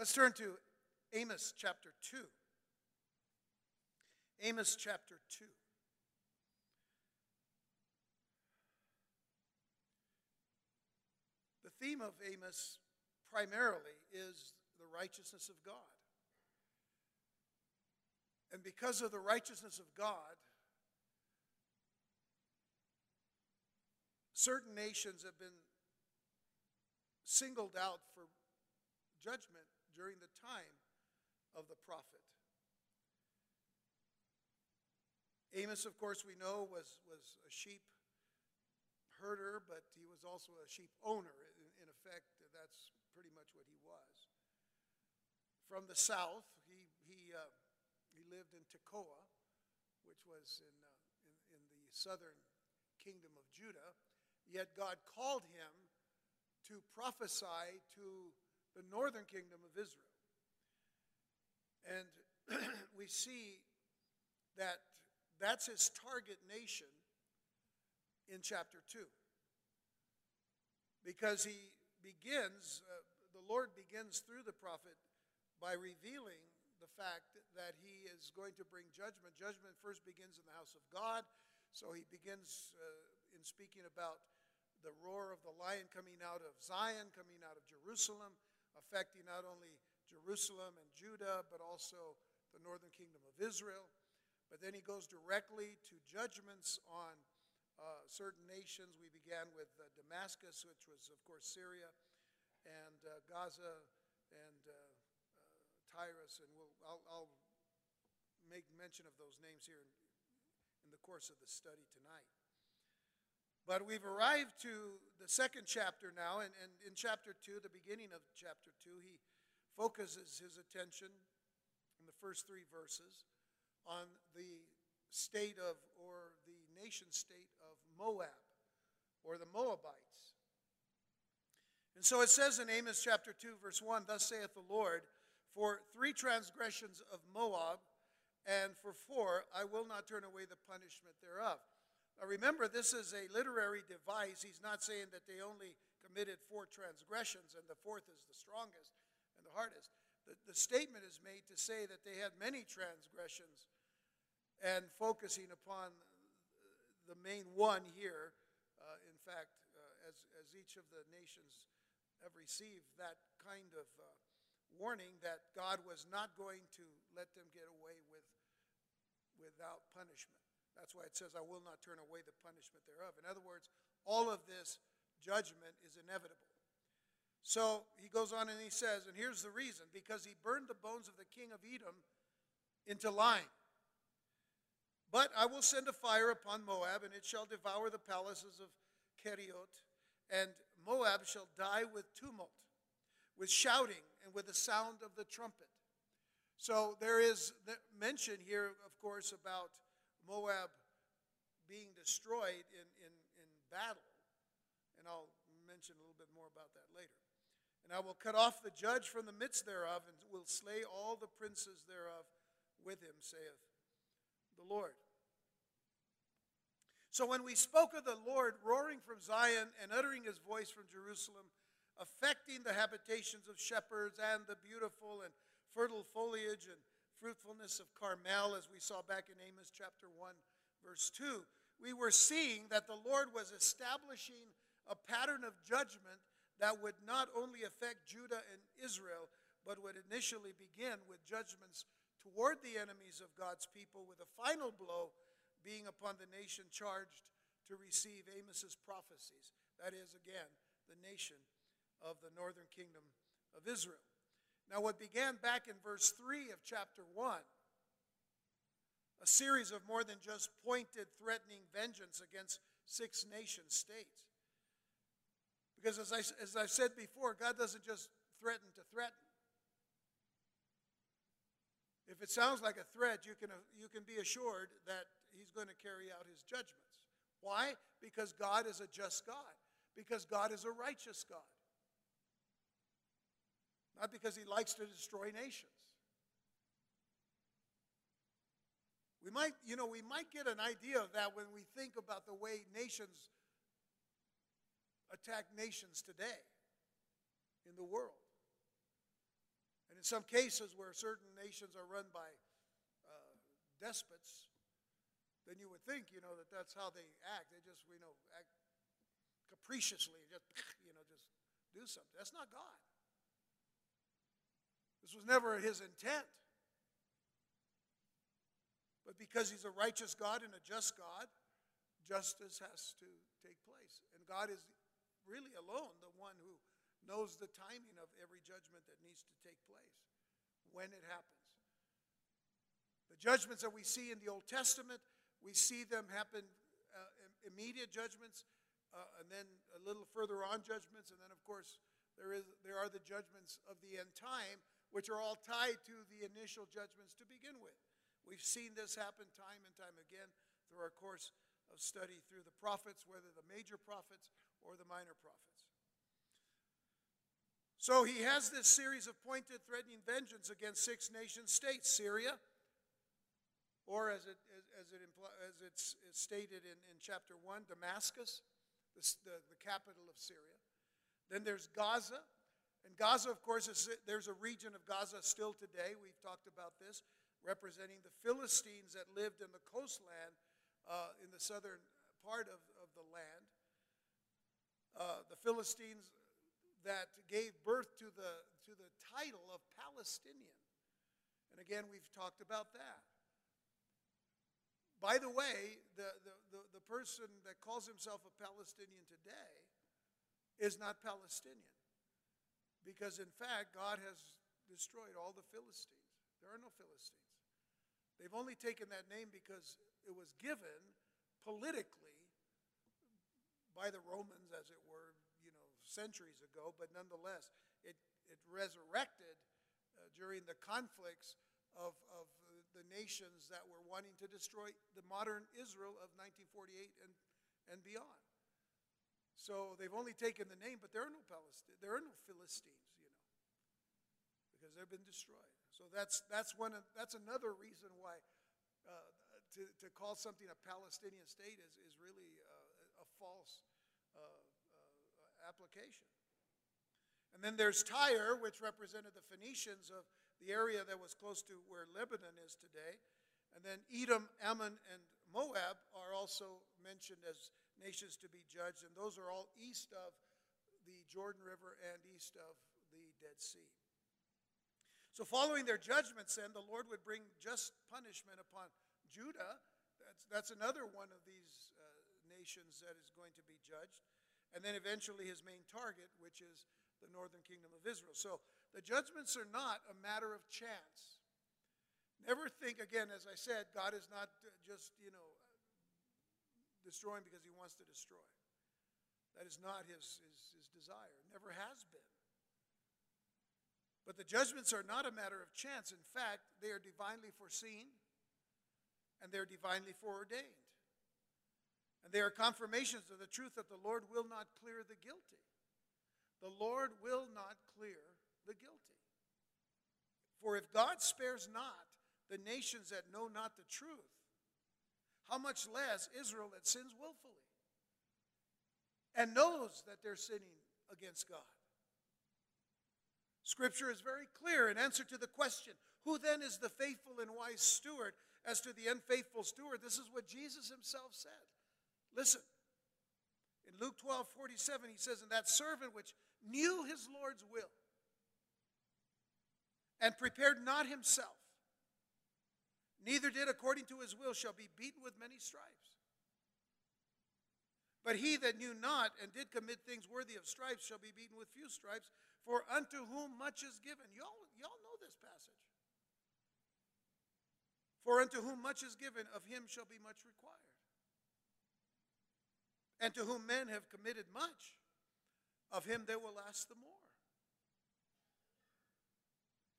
Let's turn to Amos chapter 2. Amos chapter 2. The theme of Amos primarily is the righteousness of God. And because of the righteousness of God, certain nations have been singled out for judgment during the time of the prophet. Amos, of course, we know was, was a sheep herder, but he was also a sheep owner. In, in effect, that's pretty much what he was. From the south, he, he, uh, he lived in Tekoa, which was in, uh, in, in the southern kingdom of Judah. Yet God called him to prophesy to the northern kingdom of Israel. And we see that that's his target nation in chapter 2. Because he begins, uh, the Lord begins through the prophet by revealing the fact that he is going to bring judgment. Judgment first begins in the house of God. So he begins uh, in speaking about the roar of the lion coming out of Zion, coming out of Jerusalem, affecting not only Jerusalem and Judah, but also the northern kingdom of Israel. But then he goes directly to judgments on uh, certain nations. We began with uh, Damascus, which was, of course, Syria, and uh, Gaza, and uh, uh, Tyrus, and we'll, I'll, I'll, make mention of those names here in, in the course of the study tonight. But we've arrived to the second chapter now, and, and in chapter 2, the beginning of chapter 2, he focuses his attention in the first three verses on the state of, or the nation state of Moab, or the Moabites. And so it says in Amos chapter 2, verse 1 Thus saith the Lord, For three transgressions of Moab, and for four I will not turn away the punishment thereof. Remember, this is a literary device. He's not saying that they only committed four transgressions and the fourth is the strongest and the hardest. The, the statement is made to say that they had many transgressions and focusing upon the main one here. Uh, in fact, uh, as, as each of the nations have received that kind of uh, warning that God was not going to let them get away with without punishment. That's why it says, I will not turn away the punishment thereof. In other words, all of this judgment is inevitable. So he goes on and he says, and here's the reason because he burned the bones of the king of Edom into lime. But I will send a fire upon Moab, and it shall devour the palaces of Keriot, and Moab shall die with tumult, with shouting, and with the sound of the trumpet. So there is mention here, of course, about Moab being destroyed in, in, in battle. And I'll mention a little bit more about that later. And I will cut off the judge from the midst thereof, and will slay all the princes thereof with him, saith the Lord. So when we spoke of the Lord roaring from Zion and uttering his voice from Jerusalem, affecting the habitations of shepherds and the beautiful and fertile foliage and fruitfulness of Carmel, as we saw back in Amos chapter 1, verse 2, we were seeing that the Lord was establishing a pattern of judgment that would not only affect Judah and Israel, but would initially begin with judgments toward the enemies of God's people, with a final blow being upon the nation charged to receive Amos's prophecies. That is, again, the nation of the northern kingdom of Israel. Now, what began back in verse 3 of chapter 1, a series of more than just pointed, threatening vengeance against six nation states. Because as, I, as I've said before, God doesn't just threaten to threaten. If it sounds like a threat, you can, you can be assured that He's going to carry out His judgments. Why? Because God is a just God, because God is a righteous God not because he likes to destroy nations. We might, you know, we might get an idea of that when we think about the way nations attack nations today in the world. And in some cases where certain nations are run by uh, despots, then you would think, you know, that that's how they act. They just, you know, act capriciously, just, you know, just do something. That's not God. This was never his intent. But because he's a righteous God and a just God, justice has to take place. And God is really alone the one who knows the timing of every judgment that needs to take place, when it happens. The judgments that we see in the Old Testament, we see them happen uh, immediate judgments, uh, and then a little further on judgments, and then, of course, there, is, there are the judgments of the end time, which are all tied to the initial judgments to begin with. We've seen this happen time and time again through our course of study through the prophets, whether the major prophets or the minor prophets. So he has this series of pointed, threatening vengeance against six nation states Syria, or as, it, as, it as it's, it's stated in, in chapter 1, Damascus, the, the, the capital of Syria. Then there's Gaza. And Gaza, of course, is, there's a region of Gaza still today. We've talked about this representing the Philistines that lived in the coastland uh, in the southern part of, of the land. Uh, the Philistines that gave birth to the, to the title of Palestinian. And again, we've talked about that. By the way, the, the, the, the person that calls himself a Palestinian today is not Palestinian. Because in fact, God has destroyed all the Philistines. There are no Philistines. They've only taken that name because it was given politically by the Romans, as it were, you know, centuries ago, but nonetheless, it, it resurrected uh, during the conflicts of, of the nations that were wanting to destroy the modern Israel of 1948 and, and beyond. So they've only taken the name, but there are no Palestinians, there are no Philistines, you know, because they've been destroyed. So that's, that's, one of, that's another reason why uh, to, to call something a Palestinian state is, is really uh, a false uh, uh, application. And then there's Tyre, which represented the Phoenicians of the area that was close to where Lebanon is today. And then Edom, Ammon, and Moab are also mentioned as nations to be judged, and those are all east of the Jordan River and east of the Dead Sea. So, following their judgments, then, the Lord would bring just punishment upon Judah. That's, that's another one of these uh, nations that is going to be judged. And then eventually his main target, which is the northern kingdom of Israel. So, the judgments are not a matter of chance. Never think, again, as I said, God is not just, you know, destroying because he wants to destroy. That is not his, his, his desire, never has been. But the judgments are not a matter of chance. In fact, they are divinely foreseen and they're divinely foreordained. And they are confirmations of the truth that the Lord will not clear the guilty. The Lord will not clear the guilty. For if God spares not the nations that know not the truth, how much less Israel that sins willfully and knows that they're sinning against God? Scripture is very clear in answer to the question who then is the faithful and wise steward? As to the unfaithful steward, this is what Jesus himself said. Listen, in Luke 12 47, he says, And that servant which knew his Lord's will and prepared not himself, neither did according to his will, shall be beaten with many stripes. But he that knew not and did commit things worthy of stripes shall be beaten with few stripes. For unto whom much is given. Y'all, y'all know this passage. For unto whom much is given, of him shall be much required. And to whom men have committed much, of him they will ask the more.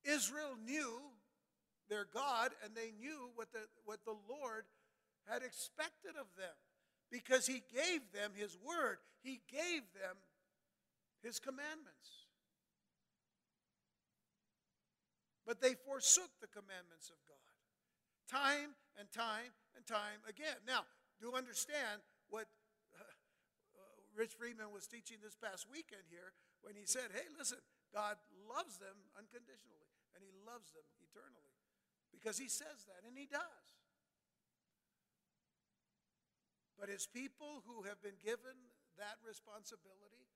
Israel knew their God, and they knew what the, what the Lord had expected of them because he gave them his word, he gave them his commandments. But they forsook the commandments of God time and time and time again. Now, do you understand what uh, Rich Friedman was teaching this past weekend here when he said, hey, listen, God loves them unconditionally, and He loves them eternally because He says that, and He does. But His people who have been given that responsibility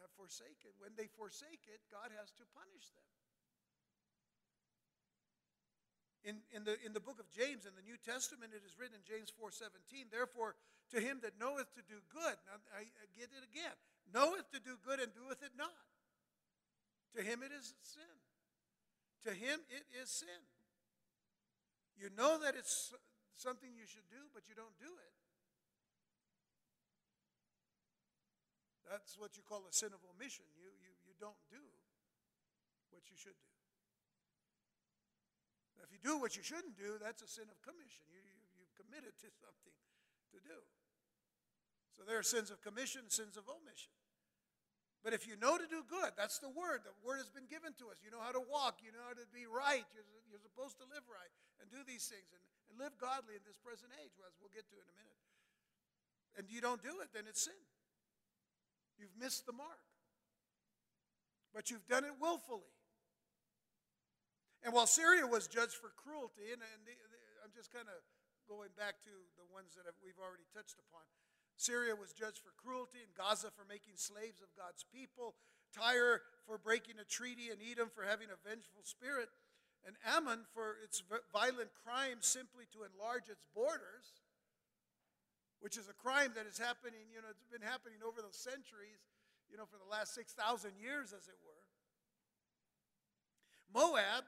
have forsaken. When they forsake it, God has to punish them. In, in, the, in the book of James, in the New Testament, it is written in James 4.17, Therefore, to him that knoweth to do good, now I, I get it again, knoweth to do good and doeth it not. To him it is sin. To him it is sin. You know that it's something you should do, but you don't do it. That's what you call a sin of omission. You, you, you don't do what you should do. Now, if you do what you shouldn't do, that's a sin of commission. You, you, you've committed to something to do. So there are sins of commission, sins of omission. But if you know to do good, that's the word. The word has been given to us. You know how to walk. You know how to be right. You're, you're supposed to live right and do these things and, and live godly in this present age, as we'll get to in a minute. And you don't do it, then it's sin. You've missed the mark. But you've done it willfully. And while Syria was judged for cruelty, and, and the, the, I'm just kind of going back to the ones that we've already touched upon, Syria was judged for cruelty, and Gaza for making slaves of God's people, Tyre for breaking a treaty, and Edom for having a vengeful spirit, and Ammon for its violent crime simply to enlarge its borders which is a crime that is happening, you know, it's been happening over the centuries, you know, for the last 6,000 years, as it were. Moab,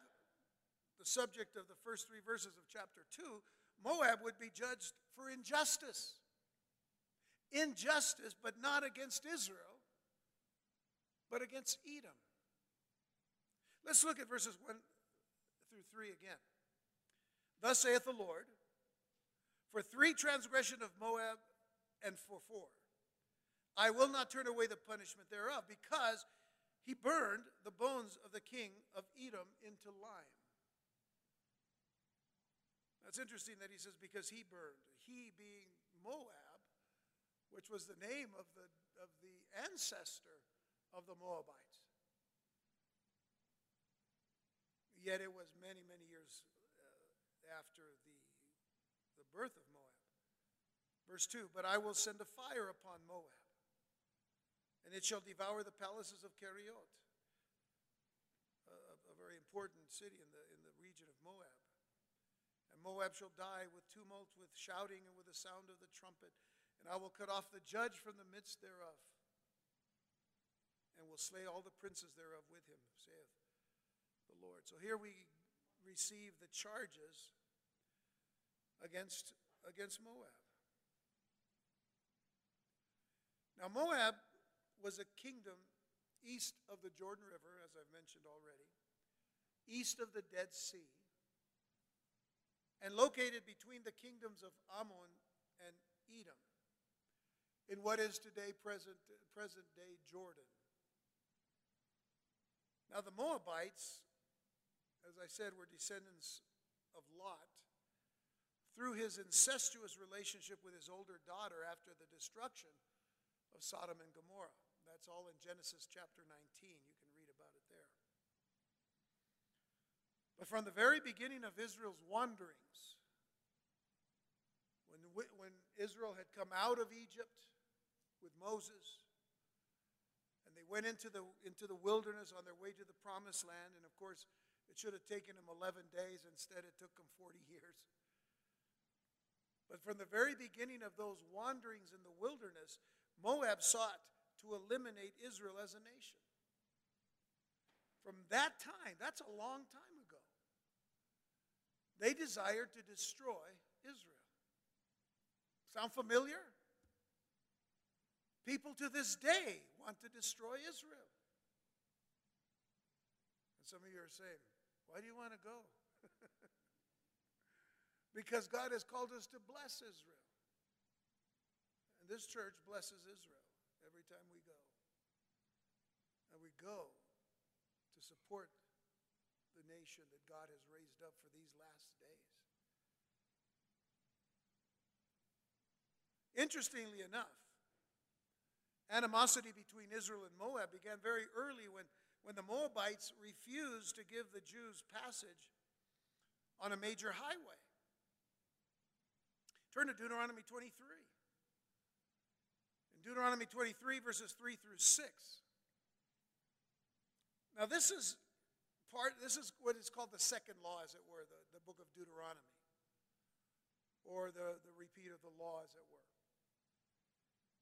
the subject of the first three verses of chapter 2, Moab would be judged for injustice. Injustice, but not against Israel, but against Edom. Let's look at verses 1 through 3 again. Thus saith the Lord for three transgression of Moab, and for four. I will not turn away the punishment thereof, because he burned the bones of the king of Edom into lime. That's interesting that he says, because he burned. He being Moab, which was the name of the, of the ancestor of the Moabites. Yet it was many, many years uh, after the the birth of Moab. Verse 2 But I will send a fire upon Moab, and it shall devour the palaces of Keriot, a, a very important city in the, in the region of Moab. And Moab shall die with tumult, with shouting, and with the sound of the trumpet. And I will cut off the judge from the midst thereof, and will slay all the princes thereof with him, saith the Lord. So here we receive the charges against, against Moab. Now, Moab was a kingdom east of the Jordan River, as I've mentioned already, east of the Dead Sea, and located between the kingdoms of Ammon and Edom, in what is today present, present day Jordan. Now, the Moabites, as I said, we were descendants of Lot, through his incestuous relationship with his older daughter after the destruction of Sodom and Gomorrah. That's all in Genesis chapter 19. You can read about it there. But from the very beginning of Israel's wanderings, when, when Israel had come out of Egypt with Moses, and they went into the, into the wilderness on their way to the promised land, and of course, it should have taken them 11 days. Instead, it took them 40 years. But from the very beginning of those wanderings in the wilderness, Moab sought to eliminate Israel as a nation. From that time, that's a long time ago, they desired to destroy Israel. Sound familiar? People to this day want to destroy Israel. And some of you are saying, why do you want to go? because God has called us to bless Israel. And this church blesses Israel every time we go. And we go to support the nation that God has raised up for these last days. Interestingly enough, animosity between Israel and Moab began very early when, when the Moabites refused to give the Jews passage on a major highway. Turn to Deuteronomy 23. In Deuteronomy 23, verses 3 through 6. Now, this is part, this is what is called the second law, as it were, the, the book of Deuteronomy, or the, the repeat of the law, as it were.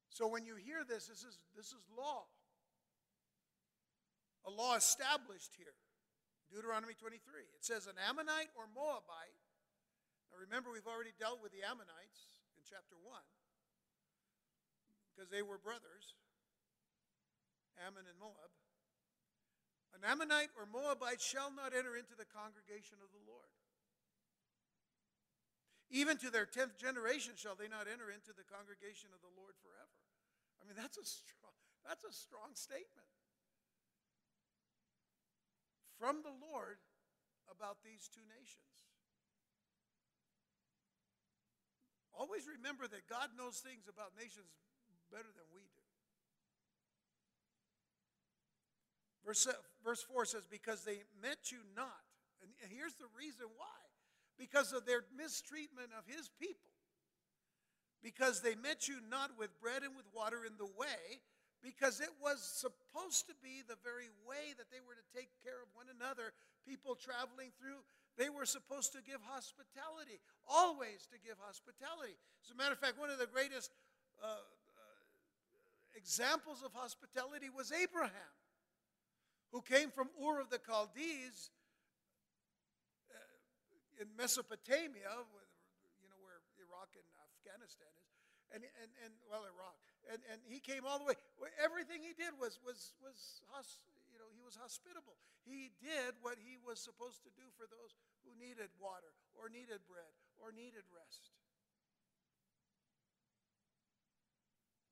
So when you hear this, this is, this is law. A law established here. Deuteronomy 23. It says, An Ammonite or Moabite. Now remember, we've already dealt with the Ammonites in chapter 1 because they were brothers, Ammon and Moab. An Ammonite or Moabite shall not enter into the congregation of the Lord. Even to their tenth generation shall they not enter into the congregation of the Lord forever. I mean, that's a strong, that's a strong statement from the Lord about these two nations. Always remember that God knows things about nations better than we do. Verse, verse 4 says, Because they met you not. And here's the reason why because of their mistreatment of his people. Because they met you not with bread and with water in the way, because it was supposed to be the very way that they were to take care of one another, people traveling through. They were supposed to give hospitality, always to give hospitality. As a matter of fact, one of the greatest uh, uh, examples of hospitality was Abraham, who came from Ur of the Chaldees in Mesopotamia, you know, where Iraq and Afghanistan is, and, and, and well, Iraq. And, and he came all the way. Everything he did was, was, was you know, he was hospitable. He did what he was supposed to do for those who needed water or needed bread or needed rest.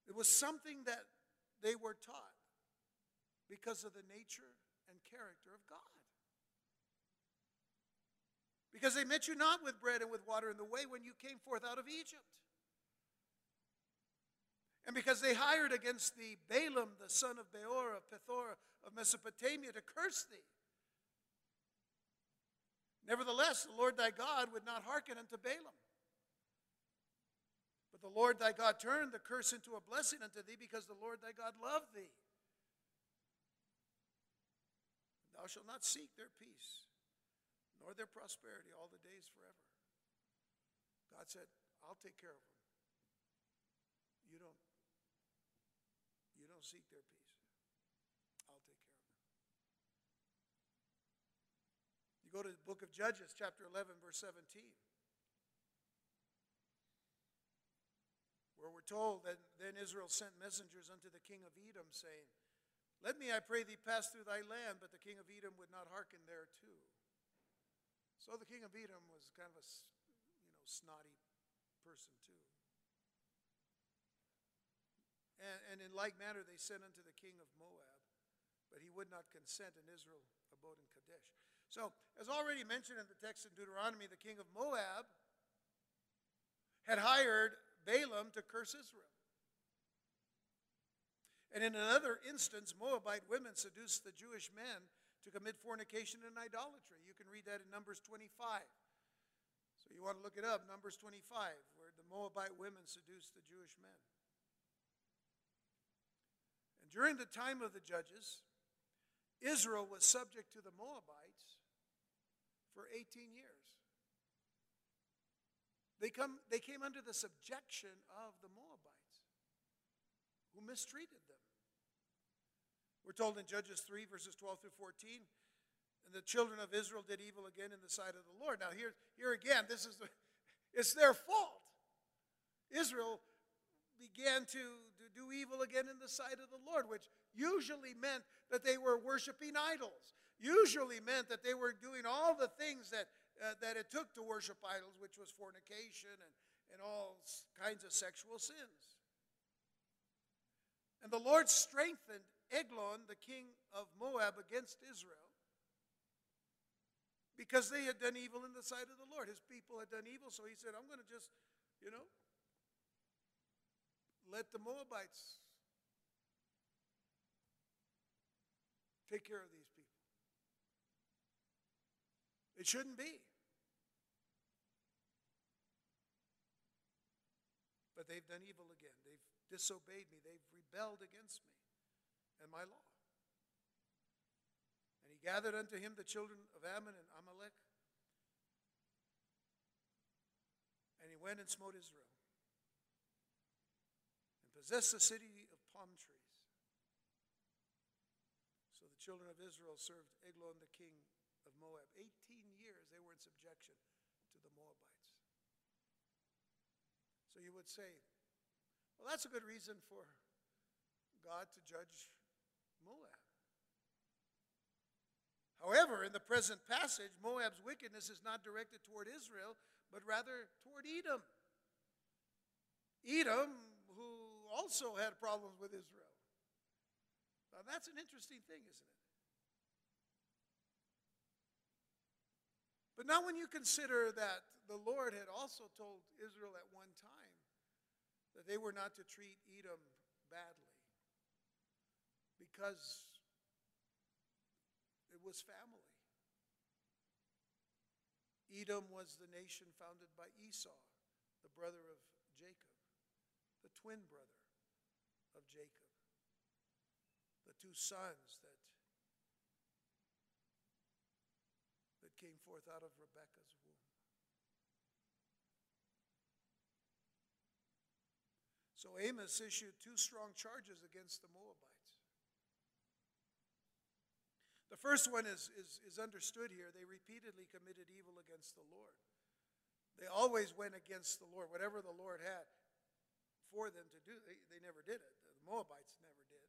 It was something that they were taught because of the nature and character of God. Because they met you not with bread and with water in the way when you came forth out of Egypt. And because they hired against thee Balaam, the son of Beor of Pethor of Mesopotamia, to curse thee. Nevertheless, the Lord thy God would not hearken unto Balaam. But the Lord thy God turned the curse into a blessing unto thee, because the Lord thy God loved thee. Thou shalt not seek their peace nor their prosperity all the days forever. God said, I'll take care of them. You don't you don't seek their peace. I'll take care of them. You go to the book of Judges, chapter 11, verse 17, where we're told that then Israel sent messengers unto the king of Edom, saying, Let me, I pray thee, pass through thy land. But the king of Edom would not hearken thereto. So the king of Edom was kind of a you know snotty person too. And, and in like manner they sent unto the king of Moab, but he would not consent, and Israel abode in Kadesh. So, as already mentioned in the text in Deuteronomy, the king of Moab had hired Balaam to curse Israel. And in another instance, Moabite women seduced the Jewish men to commit fornication and idolatry. You can read that in Numbers 25. So you want to look it up, Numbers 25, where the Moabite women seduced the Jewish men. And during the time of the judges, Israel was subject to the Moabites for 18 years. They, come, they came under the subjection of the Moabites, who mistreated them. We're told in Judges 3, verses 12 through 14, and the children of Israel did evil again in the sight of the Lord. Now, here, here again, this is the, it's their fault. Israel began to, to do evil again in the sight of the Lord, which usually meant that they were worshiping idols, usually meant that they were doing all the things that, uh, that it took to worship idols, which was fornication and, and all kinds of sexual sins. And the Lord strengthened Eglon, the king of Moab, against Israel because they had done evil in the sight of the Lord. His people had done evil, so he said, I'm going to just, you know, let the Moabites take care of these people. It shouldn't be. But they've done evil again. They've disobeyed me. They've rebelled against me and my law. And he gathered unto him the children of Ammon and Amalek. And he went and smote Israel and possessed the city of palm trees. So the children of Israel served Eglon, the king of Moab. 18 years they were in subjection to the Moabites. So you would say, well, that's a good reason for God to judge Moab. However, in the present passage, Moab's wickedness is not directed toward Israel, but rather toward Edom. Edom, who also had problems with Israel. Now, that's an interesting thing, isn't it? But now, when you consider that the Lord had also told Israel at one time that they were not to treat Edom badly because it was family. Edom was the nation founded by Esau, the brother of Jacob, the twin brother of Jacob, the two sons that, that came forth out of Rebekah's womb. So Amos issued two strong charges against the Moabites. The first one is, is, is understood here. They repeatedly committed evil against the Lord. They always went against the Lord. Whatever the Lord had for them to do, they, they never did it. The Moabites never did.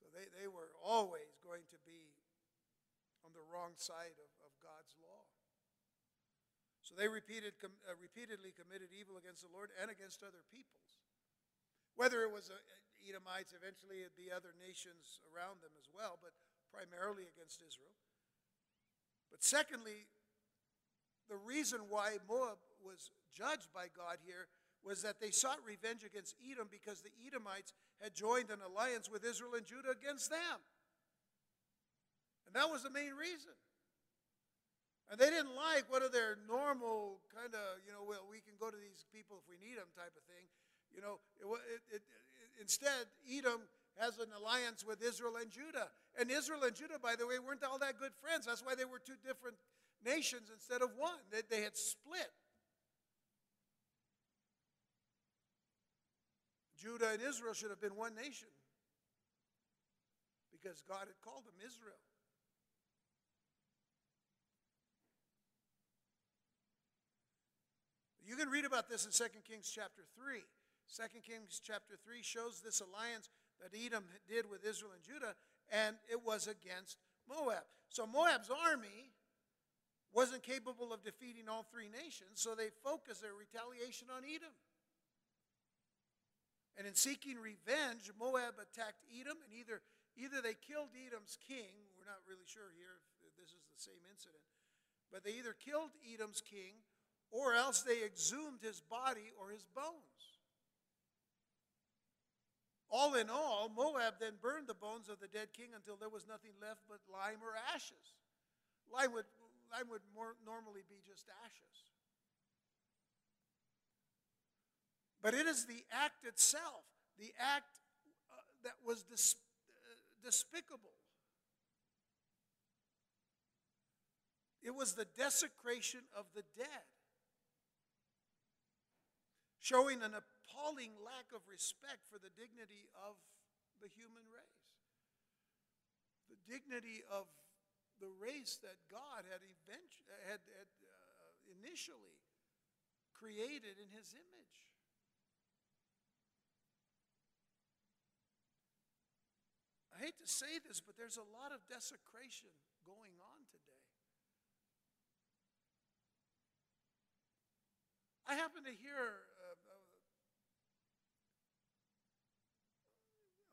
So they, they were always going to be on the wrong side of, of God's law. So they repeated, com, uh, repeatedly committed evil against the Lord and against other peoples. Whether it was uh, Edomites, eventually it'd be other nations around them as well, but primarily against Israel. But secondly, the reason why Moab was judged by God here was that they sought revenge against Edom because the Edomites had joined an alliance with Israel and Judah against them. And that was the main reason. And they didn't like one of their normal kind of, you know, well, we can go to these people if we need them type of thing. You know, it, it, it, instead, Edom has an alliance with Israel and Judah. And Israel and Judah, by the way, weren't all that good friends. That's why they were two different nations instead of one. They, they had split. Judah and Israel should have been one nation because God had called them Israel. You can read about this in 2 Kings chapter 3. Second Kings chapter 3 shows this alliance that Edom did with Israel and Judah, and it was against Moab. So Moab's army wasn't capable of defeating all three nations, so they focused their retaliation on Edom. And in seeking revenge, Moab attacked Edom, and either, either they killed Edom's king, we're not really sure here if this is the same incident, but they either killed Edom's king, or else they exhumed his body or his bones. All in all, Moab then burned the bones of the dead king until there was nothing left but lime or ashes. Lime would, lime would more normally be just ashes. But it is the act itself, the act uh, that was uh, despicable. It was the desecration of the dead, showing an appalling lack of respect for the dignity of the human race. The dignity of the race that God had, had, had uh, initially created in his image. I hate to say this, but there's a lot of desecration going on today. I happen to hear uh,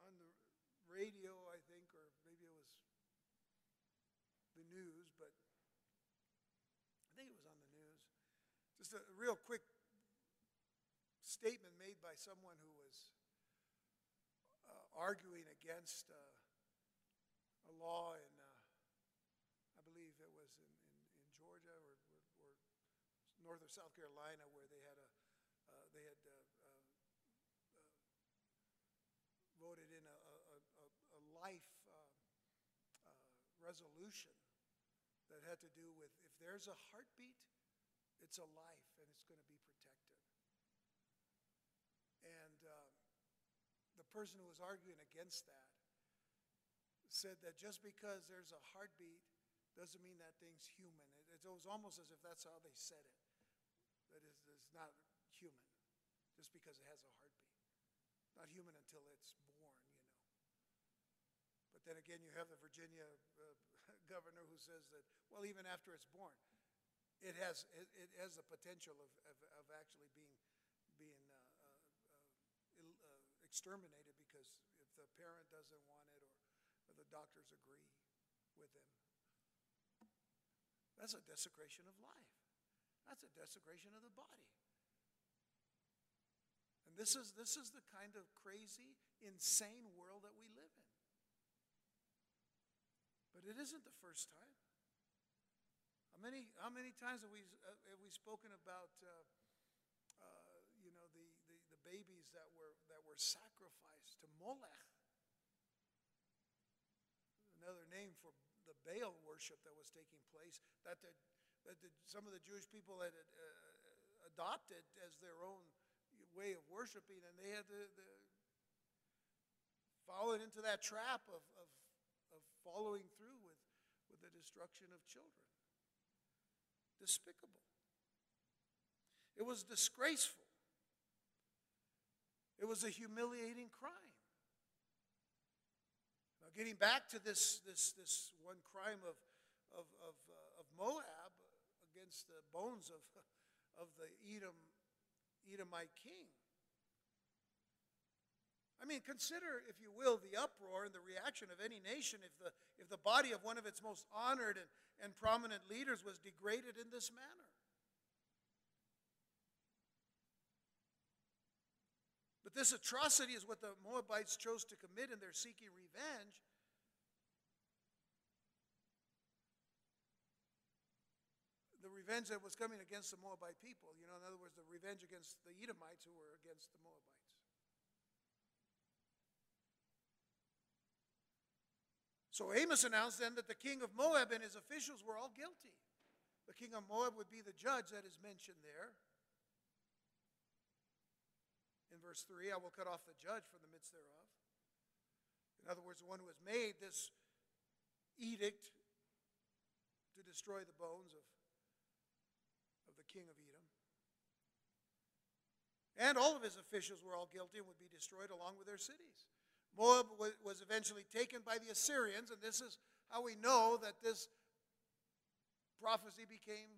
on the radio, I think, or maybe it was the news, but I think it was on the news. Just a real quick statement made by someone who was uh, arguing against uh, a law in, uh, I believe it was in, in, in Georgia or, or, or North or South Carolina where they had a, uh, they had uh, uh, uh, voted in a, a, a, a life uh, resolution that had to do with if there's a heartbeat, it's a life and it's going to be protected. And uh, the person who was arguing against that said that just because there's a heartbeat doesn't mean that thing's human. It, it was almost as if that's how they said it. That is, it's not human just because it has a heartbeat. Not human until it's born, you know. But then again, you have the Virginia uh, governor who says that, well, even after it's born, it has, it, it has the potential of, of, of actually being, being uh, uh, uh, uh exterminated because if the parent doesn't want the doctors agree with them. That's a desecration of life. That's a desecration of the body. And this is, this is the kind of crazy, insane world that we live in. But it isn't the first time. How many, how many times have we, have we spoken about, uh, uh, you know, the, the, the babies that were, that were sacrificed to Molech? Another name for the Baal worship that was taking place, that, the, that the, some of the Jewish people had uh, adopted as their own way of worshiping, and they had the, fallen into that trap of, of, of following through with, with the destruction of children. Despicable. It was disgraceful. It was a humiliating crime. Now, getting back to this, this, this one crime of, of, of, uh, of Moab against the bones of, of the Edom Edomite king. I mean, consider, if you will, the uproar and the reaction of any nation if the, if the body of one of its most honored and, and prominent leaders was degraded in this manner. But this atrocity is what the Moabites chose to commit in their seeking revenge The revenge that was coming against the Moabite people. You know, in other words, the revenge against the Edomites who were against the Moabites. So Amos announced then that the king of Moab and his officials were all guilty. The king of Moab would be the judge that is mentioned there. In verse 3, I will cut off the judge from the midst thereof. In other words, the one who has made this edict to destroy the bones of of the king of Edom. And all of his officials were all guilty and would be destroyed along with their cities. Moab was eventually taken by the Assyrians, and this is how we know that this prophecy became.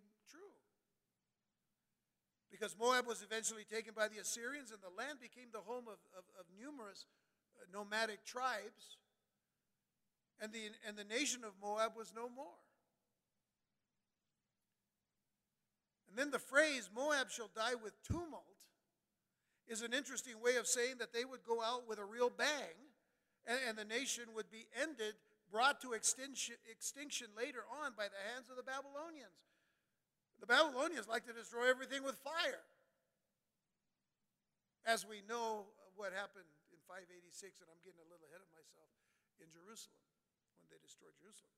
Because Moab was eventually taken by the Assyrians, and the land became the home of, of, of numerous uh, nomadic tribes, and the, and the nation of Moab was no more. And then the phrase, Moab shall die with tumult, is an interesting way of saying that they would go out with a real bang and, and the nation would be ended, brought to extinction, extinction later on by the hands of the Babylonians. The Babylonians like to destroy everything with fire. As we know what happened in 586, and I'm getting a little ahead of myself, in Jerusalem when they destroyed Jerusalem.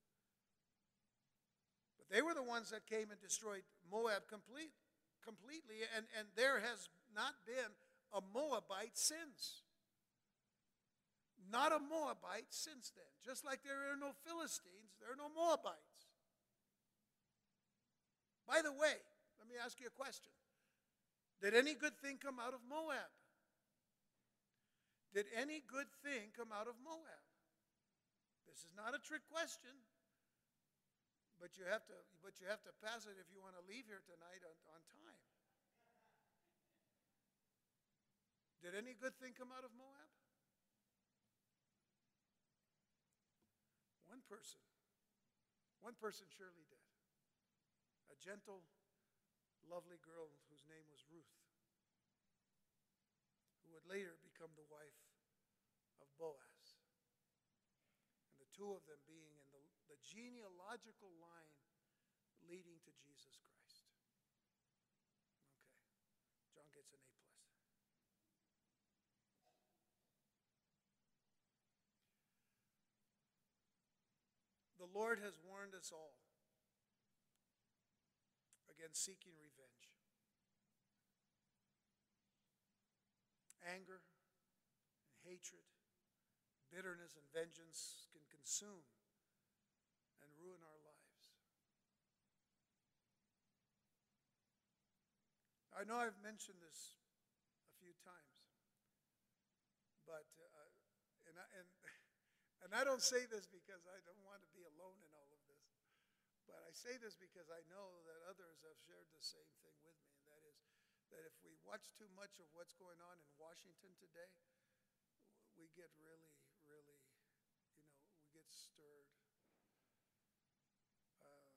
But they were the ones that came and destroyed Moab complete, completely, and, and there has not been a Moabite since. Not a Moabite since then. Just like there are no Philistines, there are no Moabites. By the way, let me ask you a question. Did any good thing come out of Moab? Did any good thing come out of Moab? This is not a trick question. But you have to, but you have to pass it if you want to leave here tonight on, on time. Did any good thing come out of Moab? One person. One person surely did. A gentle, lovely girl whose name was Ruth, who would later become the wife of Boaz. And the two of them being in the genealogical line leading to Jesus Christ. Okay. John gets an A plus. The Lord has warned us all against seeking revenge. Anger and hatred, bitterness and vengeance can consume and ruin our lives. I know I've mentioned this a few times, but, uh, and, I, and, and I don't say this because I don't want to be alone in all of this, but I say this because I know that others have shared the same thing with me, and that is that if we watch too much of what's going on in Washington today, we get really, really, you know, we get stirred. Uh,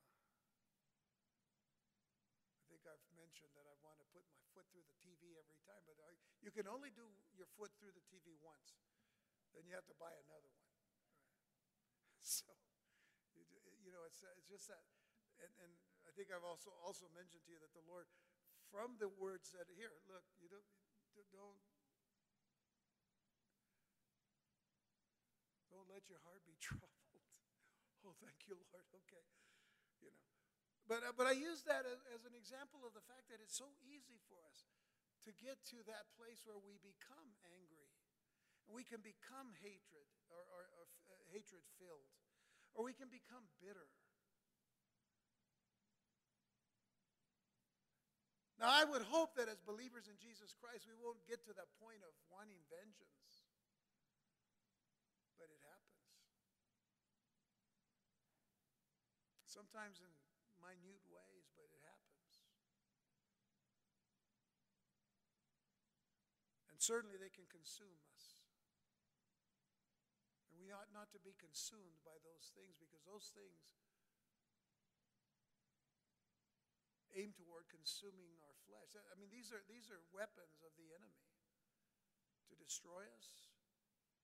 I think I've mentioned that I want to put my foot through the TV every time, but I, you can only do your foot through the TV once. Then you have to buy another one. Right? So, you, know, it's, it's just that. And, and I think I've also, also mentioned to you that the Lord from the word said, Here, look, you don't, don't, don't let your heart be troubled. Oh, thank you, Lord. Okay. You know. But, uh, but I use that as, as an example of the fact that it's so easy for us to get to that place where we become angry. And we can become hatred or, or, or uh, hatred filled. Or we can become bitter. Now, I would hope that as believers in Jesus Christ, we won't get to that point of wanting vengeance. But it happens. Sometimes in minute ways, but it happens. And certainly they can consume us. We ought not to be consumed by those things because those things aim toward consuming our flesh. I mean, these are, these are weapons of the enemy to destroy us,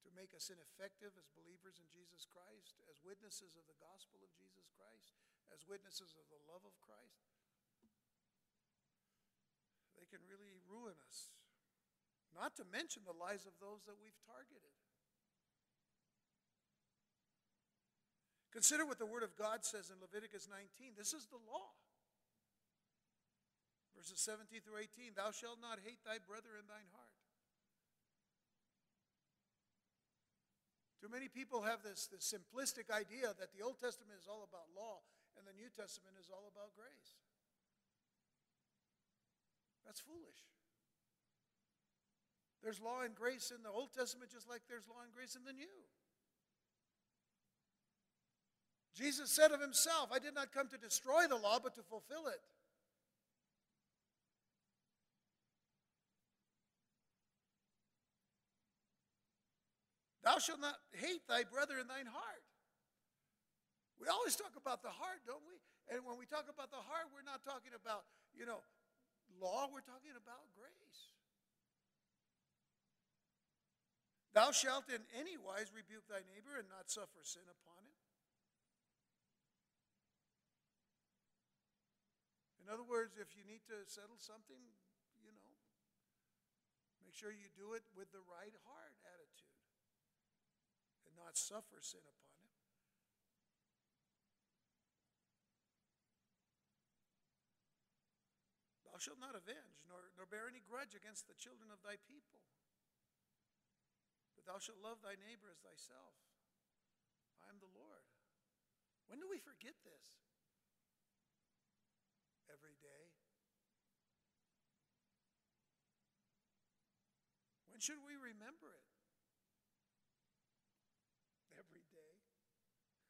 to make us ineffective as believers in Jesus Christ, as witnesses of the gospel of Jesus Christ, as witnesses of the love of Christ. They can really ruin us. Not to mention the lives of those that we've targeted. Consider what the Word of God says in Leviticus 19. This is the law. Verses 17 through 18 Thou shalt not hate thy brother in thine heart. Too many people have this, this simplistic idea that the Old Testament is all about law and the New Testament is all about grace. That's foolish. There's law and grace in the Old Testament just like there's law and grace in the New. Jesus said of himself, I did not come to destroy the law, but to fulfill it. Thou shalt not hate thy brother in thine heart. We always talk about the heart, don't we? And when we talk about the heart, we're not talking about, you know, law, we're talking about grace. Thou shalt in any wise rebuke thy neighbor and not suffer sin upon him. In other words, if you need to settle something, you know, make sure you do it with the right heart attitude and not suffer sin upon him. Thou shalt not avenge, nor, nor bear any grudge against the children of thy people. But thou shalt love thy neighbor as thyself. I am the Lord. When do we forget this? Every day. When should we remember it? Every day.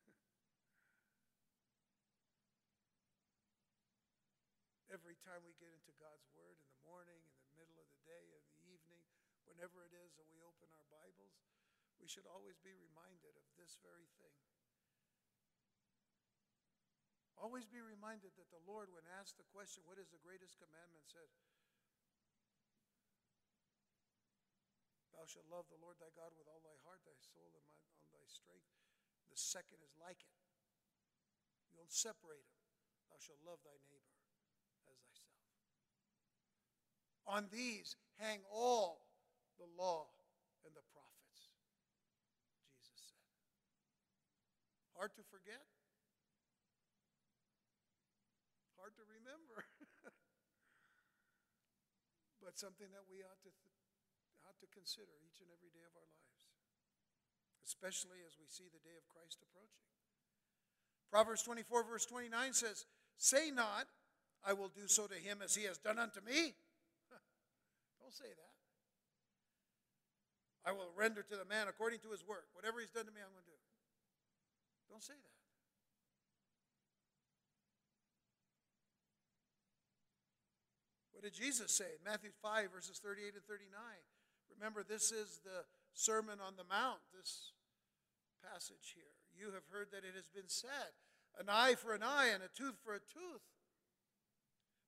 Every time we get into God's Word in the morning, in the middle of the day, in the evening, whenever it is that we open our Bibles, we should always be reminded of this very thing. Always be reminded that the Lord, when asked the question, What is the greatest commandment? said, Thou shalt love the Lord thy God with all thy heart, thy soul, and all thy strength. The second is like it. You don't separate them. thou shalt love thy neighbor as thyself. On these hang all the law and the prophets, Jesus said. Hard to forget? Hard to remember. But something that we ought to, th- ought to consider each and every day of our lives, especially as we see the day of Christ approaching. Proverbs 24, verse 29 says, Say not, I will do so to him as he has done unto me. Don't say that. I will render to the man according to his work. Whatever he's done to me, I'm going to do. Don't say that. What did Jesus say? Matthew 5, verses 38 and 39. Remember, this is the Sermon on the Mount, this passage here. You have heard that it has been said, an eye for an eye and a tooth for a tooth.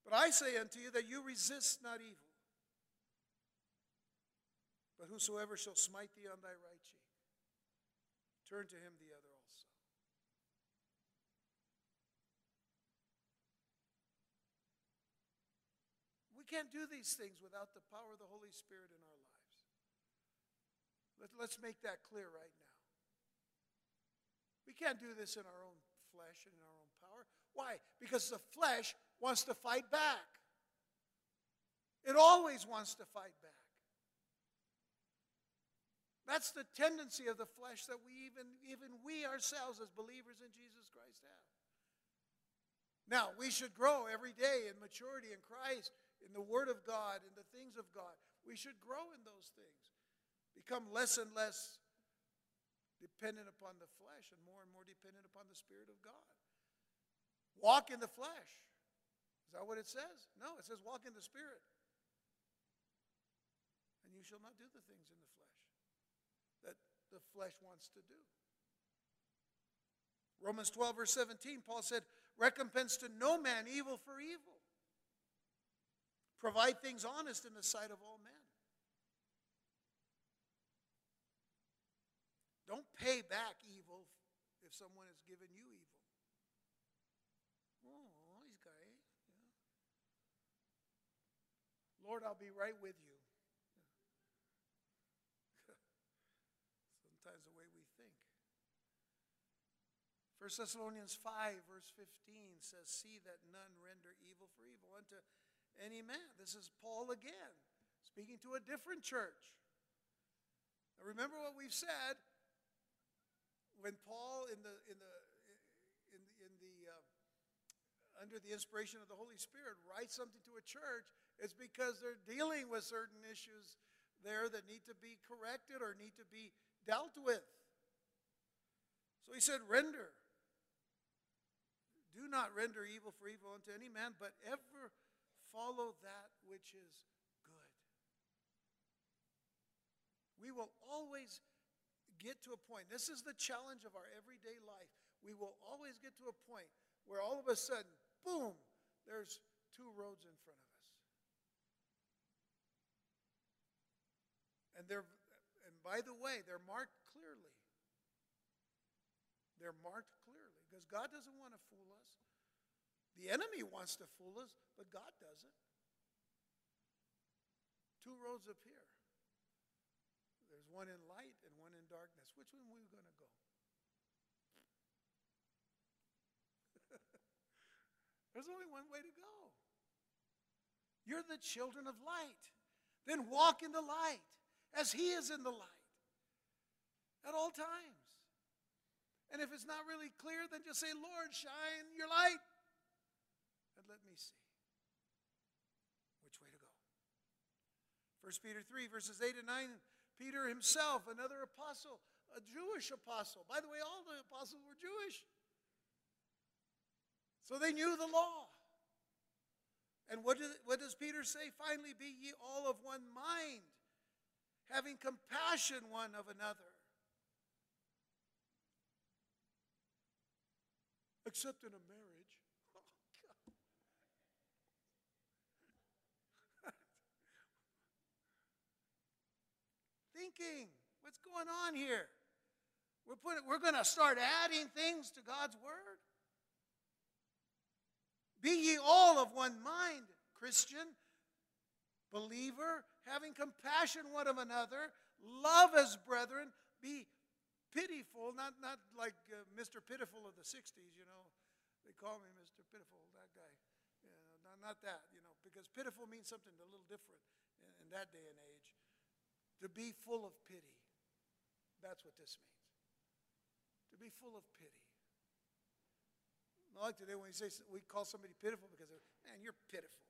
But I say unto you that you resist not evil. But whosoever shall smite thee on thy right cheek, turn to him the other also. We can't do these things without the power of the Holy Spirit in our lives. Let, let's make that clear right now. We can't do this in our own flesh and in our own power. Why? Because the flesh wants to fight back. It always wants to fight back. That's the tendency of the flesh that we even, even we ourselves as believers in Jesus Christ have. Now, we should grow every day in maturity in Christ, in the Word of God, in the things of God. We should grow in those things. Become less and less dependent upon the flesh and more and more dependent upon the Spirit of God. Walk in the flesh. Is that what it says? No, it says walk in the Spirit. And you shall not do the things in the flesh that the flesh wants to do. Romans 12, verse 17, Paul said, Recompense to no man evil for evil. Provide things honest in the sight of all men. Don't pay back evil if someone has given you evil. Oh, he's. Yeah. Lord, I'll be right with you. Sometimes the way we think. 1 Thessalonians 5, verse 15 says, See that none render evil for evil unto any man. This is Paul again, speaking to a different church. Now remember what we've said when Paul, in the in the in, in the uh, under the inspiration of the Holy Spirit, writes something to a church, it's because they're dealing with certain issues there that need to be corrected or need to be dealt with. So he said, "Render." Do not render evil for evil unto any man, but ever follow that which is good. We will always get to a point, this is the challenge of our everyday life. We will always get to a point where all of a sudden, boom, there's two roads in front of us. And they're and by the way, they're marked clearly. They're marked clearly because God doesn't want to fool us. The enemy wants to fool us, but God doesn't. Two roads appear. There's one in light and one in darkness. Which one are we going to go? There's only one way to go. You're the children of light. Then walk in the light as He is in the light at all times. And if it's not really clear, then just say, Lord, shine your light and let me see which way to go. 1 Peter 3, verses 8 and 9 Peter himself, another apostle, a Jewish apostle. By the way, all the apostles were Jewish. So they knew the law. And what, does, what does Peter say? Finally, be ye all of one mind, having compassion one of another. Except in a marriage. Thinking? What's going on here? We're, putting, we're going to start adding things to God's Word. Be ye all of one mind, Christian, believer, having compassion one of another, love as brethren, be pitiful, not, not like uh, Mr. Pitiful of the 60s, you know. They call me Mr. Pitiful, that guy. You know, not, not that, you know, because pitiful means something a little different in, in that day and age. To be full of pity. That's what this means. To be full of pity. Like today when we say we call somebody pitiful because, man, you're pitiful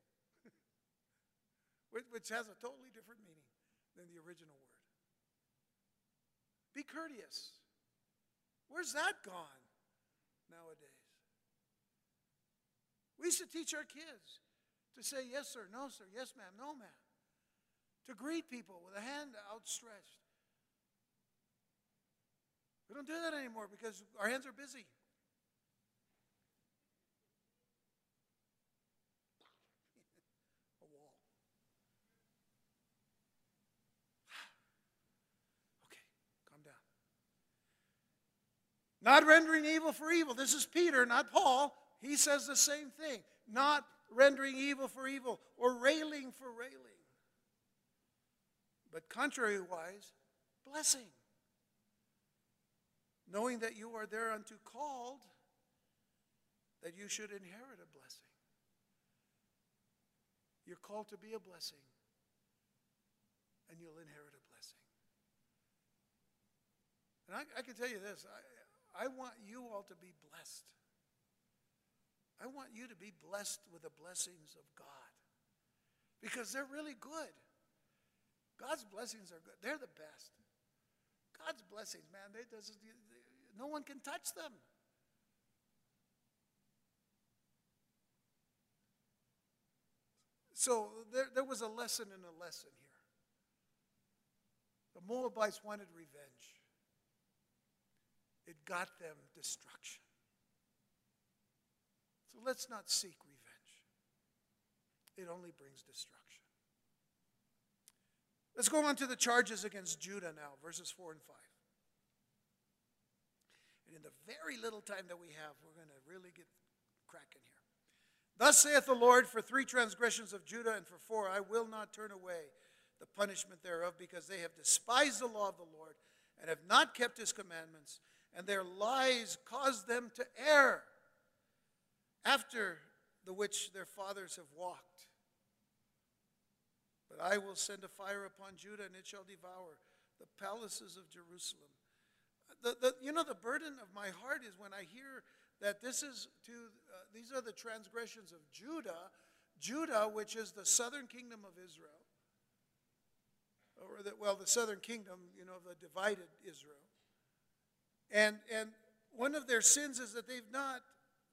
which has a totally different meaning than the original word. Be courteous. Where's that gone nowadays? We used to teach our kids to say yes, sir, no, sir, yes, ma'am, no, ma'am. To greet people with a hand outstretched. We don't do that anymore because our hands are busy. A wall. okay, calm down. Not rendering evil for evil. This is Peter, not Paul. He says the same thing. Not rendering evil for evil or railing for railing. But contrariwise, blessing. Knowing that you are thereunto called, that you should inherit a blessing. You're called to be a blessing, and you'll inherit a blessing. And I, I can tell you this I, I want you all to be blessed. I want you to be blessed with the blessings of God because they're really good. God's blessings are good. They're the best. God's blessings, man, they, they, no one can touch them. So there, there was a lesson in a lesson here. The Moabites wanted revenge it got them destruction. So let's not seek revenge, it only brings destruction. Let's go on to the charges against Judah now, verses 4 and 5. And in the very little time that we have, we're going to really get cracking here. Thus saith the Lord, for three transgressions of Judah and for four, I will not turn away the punishment thereof, because they have despised the law of the Lord and have not kept his commandments and their lies caused them to err, after the which their fathers have walked. But I will send a fire upon Judah, and it shall devour the palaces of Jerusalem. The, the, you know, the burden of my heart is when I hear that this is to, uh, these are the transgressions of Judah, Judah, which is the southern kingdom of Israel, or the, well, the southern kingdom, you know, the divided Israel. And, and one of their sins is that they've not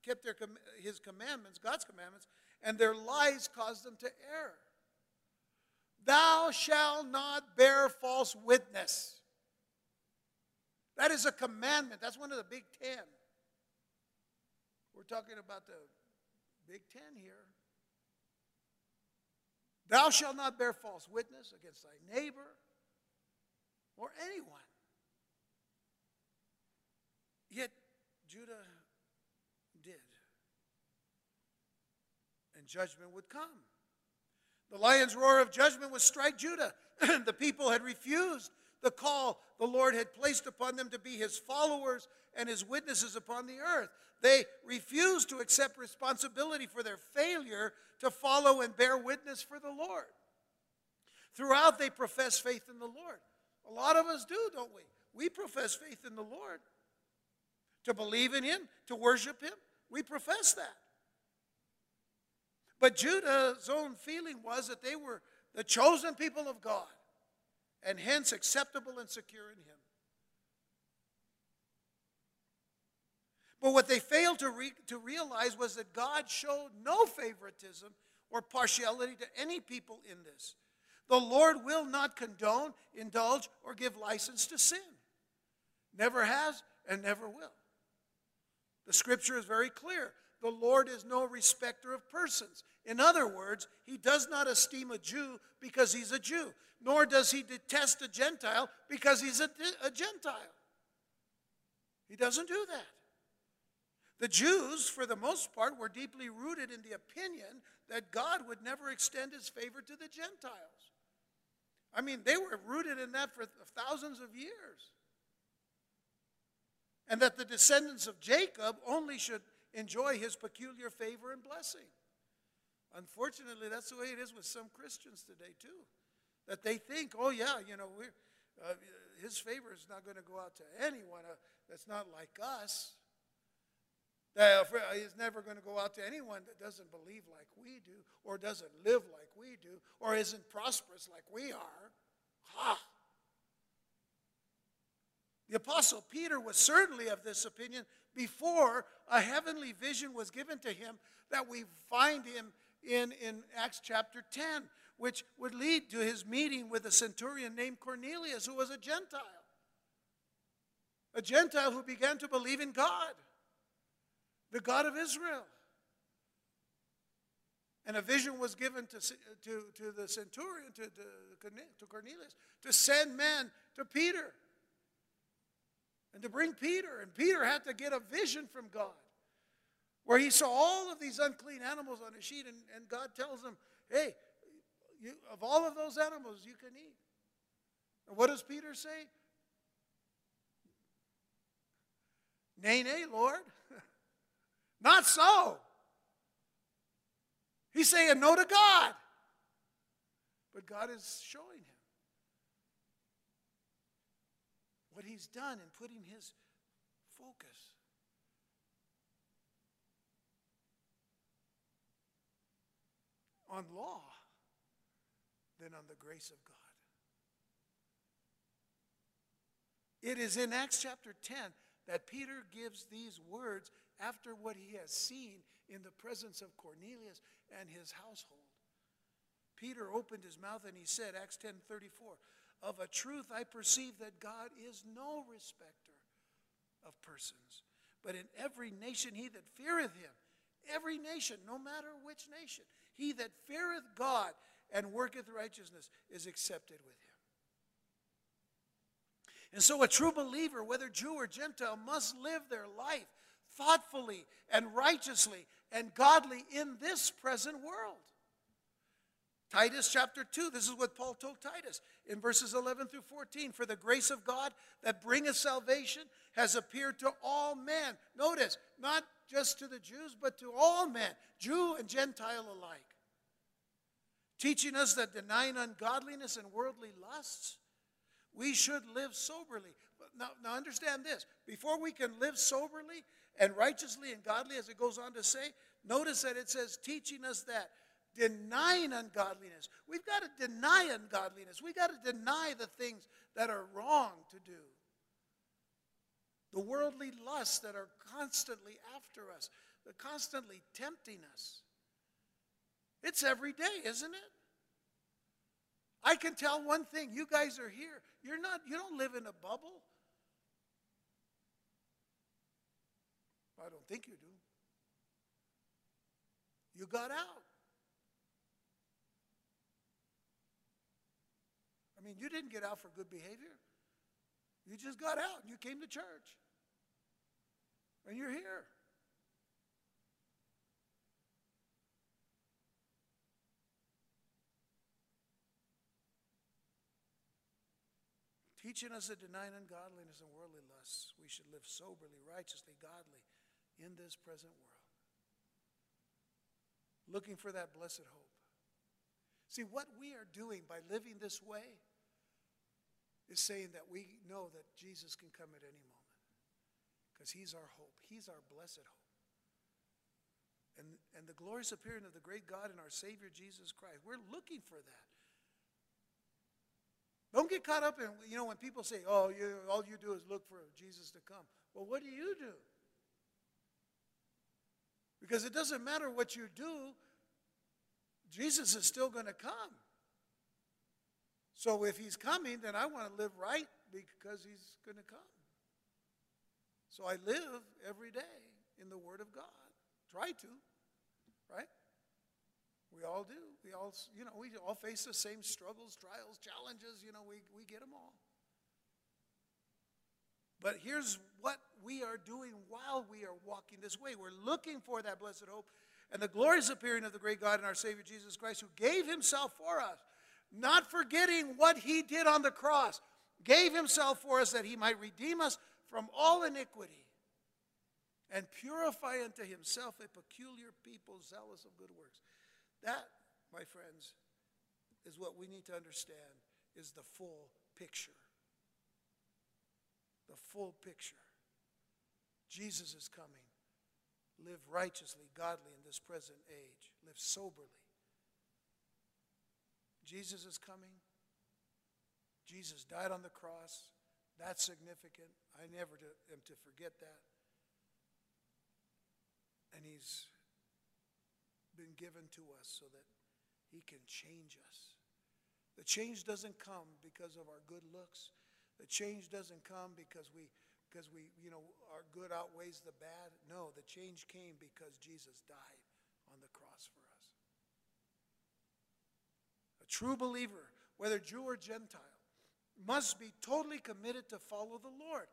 kept their, his commandments, God's commandments, and their lies caused them to err. Thou shalt not bear false witness. That is a commandment. That's one of the big ten. We're talking about the big ten here. Thou shalt not bear false witness against thy neighbor or anyone. Yet Judah did. And judgment would come. The lion's roar of judgment would strike Judah. the people had refused the call the Lord had placed upon them to be his followers and his witnesses upon the earth. They refused to accept responsibility for their failure to follow and bear witness for the Lord. Throughout, they profess faith in the Lord. A lot of us do, don't we? We profess faith in the Lord to believe in him, to worship him. We profess that. But Judah's own feeling was that they were the chosen people of God and hence acceptable and secure in him. But what they failed to, re- to realize was that God showed no favoritism or partiality to any people in this. The Lord will not condone, indulge, or give license to sin. Never has and never will. The scripture is very clear. The Lord is no respecter of persons. In other words, he does not esteem a Jew because he's a Jew, nor does he detest a Gentile because he's a, a Gentile. He doesn't do that. The Jews, for the most part, were deeply rooted in the opinion that God would never extend his favor to the Gentiles. I mean, they were rooted in that for thousands of years. And that the descendants of Jacob only should enjoy his peculiar favor and blessing. Unfortunately, that's the way it is with some Christians today, too. That they think, oh, yeah, you know, we're, uh, his favor is not going to go out to anyone uh, that's not like us. That uh, he's never going to go out to anyone that doesn't believe like we do, or doesn't live like we do, or isn't prosperous like we are. Ha! The Apostle Peter was certainly of this opinion before a heavenly vision was given to him that we find him in, in Acts chapter 10, which would lead to his meeting with a centurion named Cornelius, who was a Gentile. A Gentile who began to believe in God, the God of Israel. And a vision was given to, to, to the centurion, to, to, to Cornelius, to send men to Peter and to bring Peter. And Peter had to get a vision from God where he saw all of these unclean animals on a sheet, and, and God tells him, Hey, you, of all of those animals, you can eat. And what does Peter say? Nay, nay, Lord. Not so. He's saying no to God. But God is showing him what he's done in putting his focus. On law than on the grace of God. It is in Acts chapter 10 that Peter gives these words after what he has seen in the presence of Cornelius and his household. Peter opened his mouth and he said, Acts 10 34, of a truth I perceive that God is no respecter of persons, but in every nation he that feareth him, every nation, no matter which nation, he that feareth God and worketh righteousness is accepted with him. And so, a true believer, whether Jew or Gentile, must live their life thoughtfully and righteously and godly in this present world. Titus chapter 2, this is what Paul told Titus in verses 11 through 14. For the grace of God that bringeth salvation has appeared to all men. Notice, not just to the Jews, but to all men, Jew and Gentile alike. Teaching us that denying ungodliness and worldly lusts, we should live soberly. Now, now understand this before we can live soberly and righteously and godly, as it goes on to say, notice that it says, teaching us that denying ungodliness. We've got to deny ungodliness. We've got to deny the things that are wrong to do. The worldly lusts that are constantly after us, they're constantly tempting us. It's every day, isn't it? I can tell one thing you guys are here. You're not, you don't live in a bubble. I don't think you do. You got out. Mean, you didn't get out for good behavior. You just got out. And you came to church. And you're here. Teaching us to deny ungodliness and worldly lusts, we should live soberly, righteously, godly in this present world. Looking for that blessed hope. See, what we are doing by living this way is saying that we know that Jesus can come at any moment because he's our hope, he's our blessed hope. And, and the glorious appearing of the great God and our Savior Jesus Christ, we're looking for that. Don't get caught up in, you know, when people say, oh, you, all you do is look for Jesus to come. Well, what do you do? Because it doesn't matter what you do, Jesus is still going to come. So if he's coming, then I want to live right because he's going to come. So I live every day in the Word of God. Try to, right? We all do. We all, you know, we all face the same struggles, trials, challenges. You know, we, we get them all. But here's what we are doing while we are walking this way. We're looking for that blessed hope and the glorious appearing of the great God and our Savior Jesus Christ, who gave himself for us, not forgetting what he did on the cross, gave himself for us that he might redeem us from all iniquity and purify unto himself a peculiar people zealous of good works. That, my friends, is what we need to understand is the full picture. The full picture. Jesus is coming. Live righteously, godly in this present age. Live soberly. Jesus is coming. Jesus died on the cross. That's significant. I never am to forget that. And he's been given to us so that he can change us. The change doesn't come because of our good looks. The change doesn't come because we because we, you know, our good outweighs the bad. No, the change came because Jesus died on the cross for us. A true believer, whether Jew or Gentile, must be totally committed to follow the Lord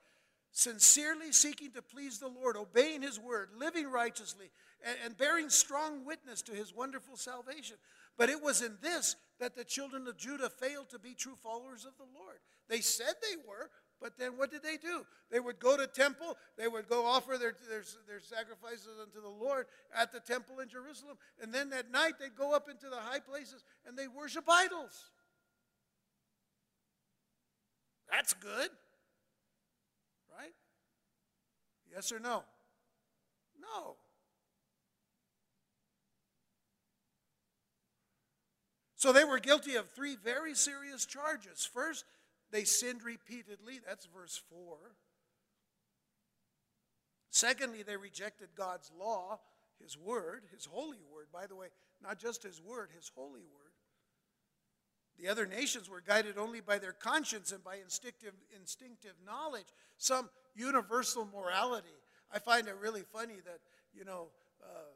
sincerely seeking to please the Lord, obeying His word, living righteously, and, and, bearing strong witness to His wonderful salvation. But it was in this that the children of Judah failed to be true followers of the Lord. They said they were, but then what did they do? They would go to temple, they would go offer their, their, their sacrifices unto the Lord at the temple in Jerusalem, and then at night they'd go up into the high places and they worship idols. That's good. Right? Yes or no? No. So they were guilty of three very serious charges. First, they sinned repeatedly. That's verse 4. Secondly, they rejected God's law, His word, His holy word. By the way, not just His word, His holy word. The other nations were guided only by their conscience and by instinctive, instinctive knowledge, some universal morality. I find it really funny that, you know, uh,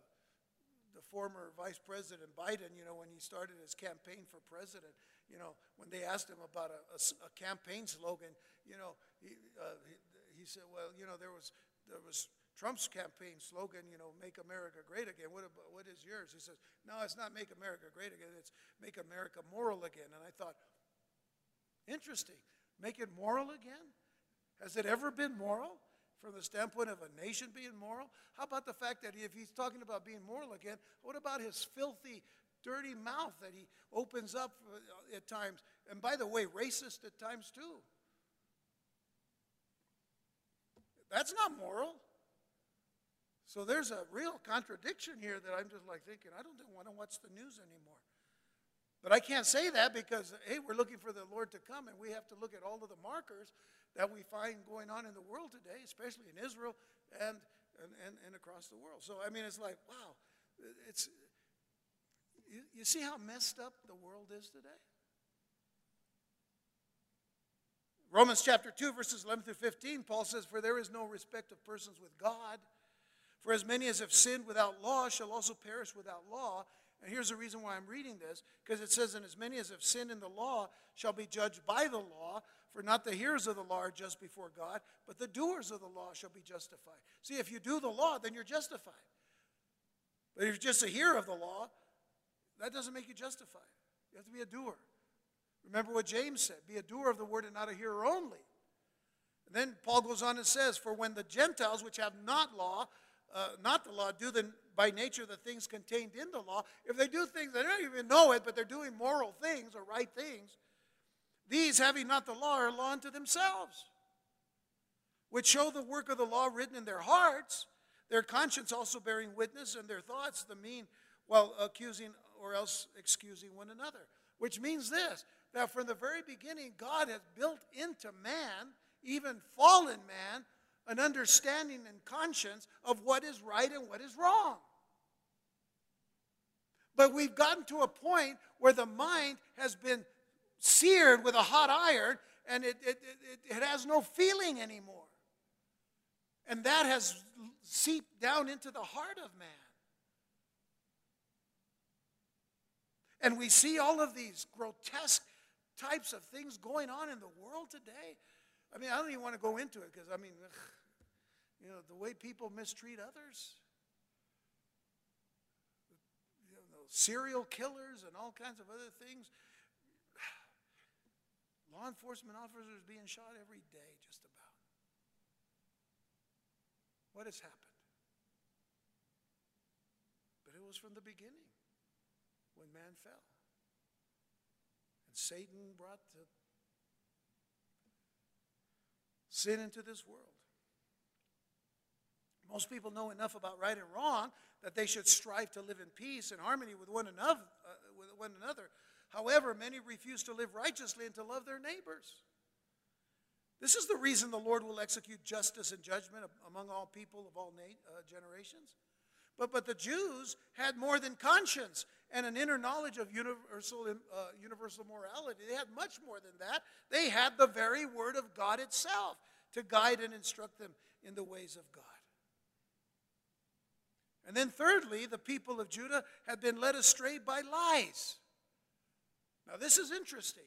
the former Vice President Biden, you know, when he started his campaign for president, you know, when they asked him about a, a, a campaign slogan, you know, he, uh, he, he said, well, you know, there was, there was Trump's campaign slogan, you know, make America great again. What, about, what is yours? He says, no, it's not make America great again. It's make America moral again. And I thought, interesting. Make it moral again? Has it ever been moral from the standpoint of a nation being moral? How about the fact that if he's talking about being moral again, what about his filthy, dirty mouth that he opens up uh, at times? And by the way, racist at times too. That's not moral. So there's a real contradiction here that I'm just like thinking, I don't want to watch the news anymore. But I can't say that because, hey, we're looking for the Lord to come, and we have to look at all of the markers that we find going on in the world today, especially in Israel and, and, and, and across the world. So, I mean, it's like, wow, it's, you, you see how messed up the world is today? Romans chapter 2, verses 11 through 15, Paul says, For there is no respect of persons with God. For as many as have sinned without law shall also perish without law. And here's the reason why I'm reading this because it says, And as many as have sinned in the law shall be judged by the law. For not the hearers of the law are just before God, but the doers of the law shall be justified. See, if you do the law, then you're justified. But if you're just a hearer of the law, that doesn't make you justified. You have to be a doer. Remember what James said be a doer of the word and not a hearer only. Then Paul goes on and says, For when the Gentiles, which have not law, uh, not the law, do the, by nature the things contained in the law. If they do things, they don't even know it, but they're doing moral things or right things. These, having not the law, are law unto themselves, which show the work of the law written in their hearts, their conscience also bearing witness, and their thoughts the mean, while accusing or else excusing one another. Which means this that from the very beginning, God has built into man, even fallen man, an understanding and conscience of what is right and what is wrong. But we've gotten to a point where the mind has been seared with a hot iron and it, it, it, it has no feeling anymore. And that has seeped down into the heart of man. And we see all of these grotesque types of things going on in the world today I mean, I don't even want to go into it because, I mean, ugh, you know, the way people mistreat others, you know, serial killers and all kinds of other things. Law enforcement officers being shot every day, just about. What has happened? But it was from the beginning when man fell. And Satan brought the sin into this world. Most people know enough about right and wrong that they should strive to live in peace and harmony with one another. Uh, with one another. However, many refuse to live righteously and to love their neighbors. This is the reason the Lord will execute justice and judgment among all people of all uh, generations. But, but the Jews had more than conscience and an inner knowledge of universal, uh, universal morality. They had much more than that. They had the very Word of God itself to guide and instruct them in the ways of God. And then, thirdly, the people of Judah had been led astray by lies. Now, this is interesting.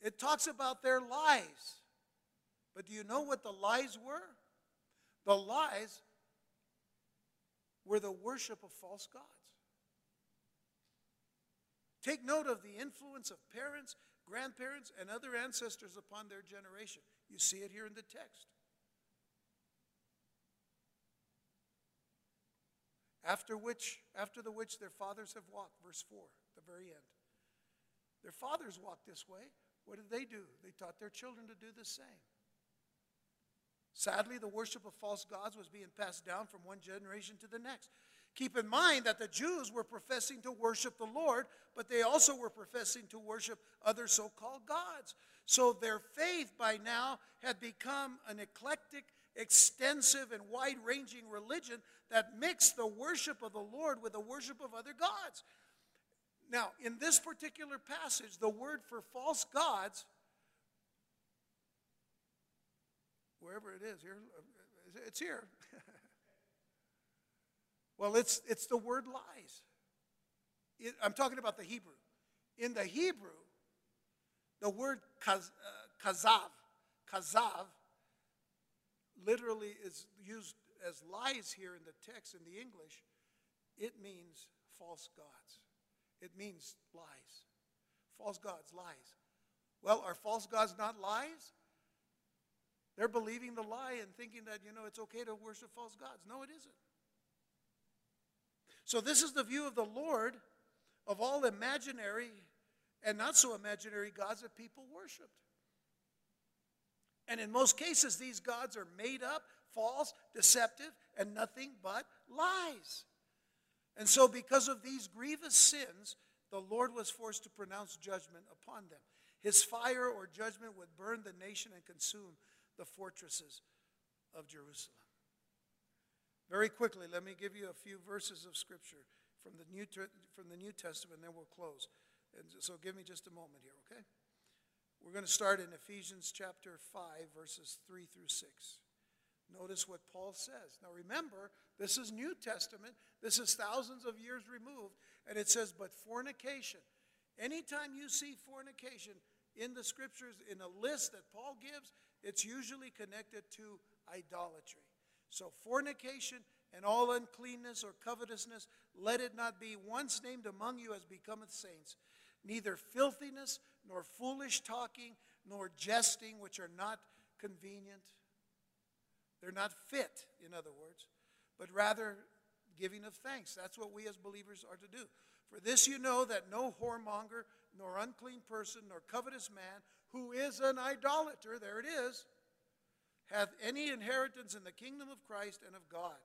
It talks about their lies. But do you know what the lies were? The lies were the worship of false gods. Take note of the influence of parents, grandparents, and other ancestors upon their generation. You see it here in the text. After which, after the which their fathers have walked, verse 4, the very end. Their fathers walked this way. What did they do? They taught their children to do the same. Sadly, the worship of false gods was being passed down from one generation to the next. Keep in mind that the Jews were professing to worship the Lord, but they also were professing to worship other so called gods. So their faith by now had become an eclectic, extensive, and wide ranging religion that mixed the worship of the Lord with the worship of other gods. Now, in this particular passage, the word for false gods, wherever it is, here, it's here. well, it's, it's the word lies. It, I'm talking about the Hebrew. In the Hebrew, the word kaz, uh, kazav, kazav, literally is used as lies here in the text in the English. It means false gods. It means lies. False gods, lies. Well, are false gods not lies? They're believing the lie and thinking that, you know, it's okay to worship false gods. No, it isn't. So, this is the view of the Lord of all imaginary and not so imaginary gods that people worshiped. And in most cases, these gods are made up, false, deceptive, and nothing but lies. And so, because of these grievous sins, the Lord was forced to pronounce judgment upon them. His fire or judgment would burn the nation and consume the fortresses of Jerusalem. Very quickly, let me give you a few verses of Scripture from the New, from the New Testament, and then we'll close. And so, give me just a moment here, okay? We're going to start in Ephesians chapter 5, verses 3 through 6. Notice what Paul says. Now remember, this is New Testament. This is thousands of years removed. And it says, but fornication. Anytime you see fornication in the scriptures, in a list that Paul gives, it's usually connected to idolatry. So fornication and all uncleanness or covetousness, let it not be once named among you as becometh saints. Neither filthiness, nor foolish talking, nor jesting, which are not convenient they're not fit, in other words, but rather giving of thanks. That's what we as believers are to do. For this you know that no whoremonger, nor unclean person, nor covetous man, who is an idolater, there it is, hath any inheritance in the kingdom of Christ and of God.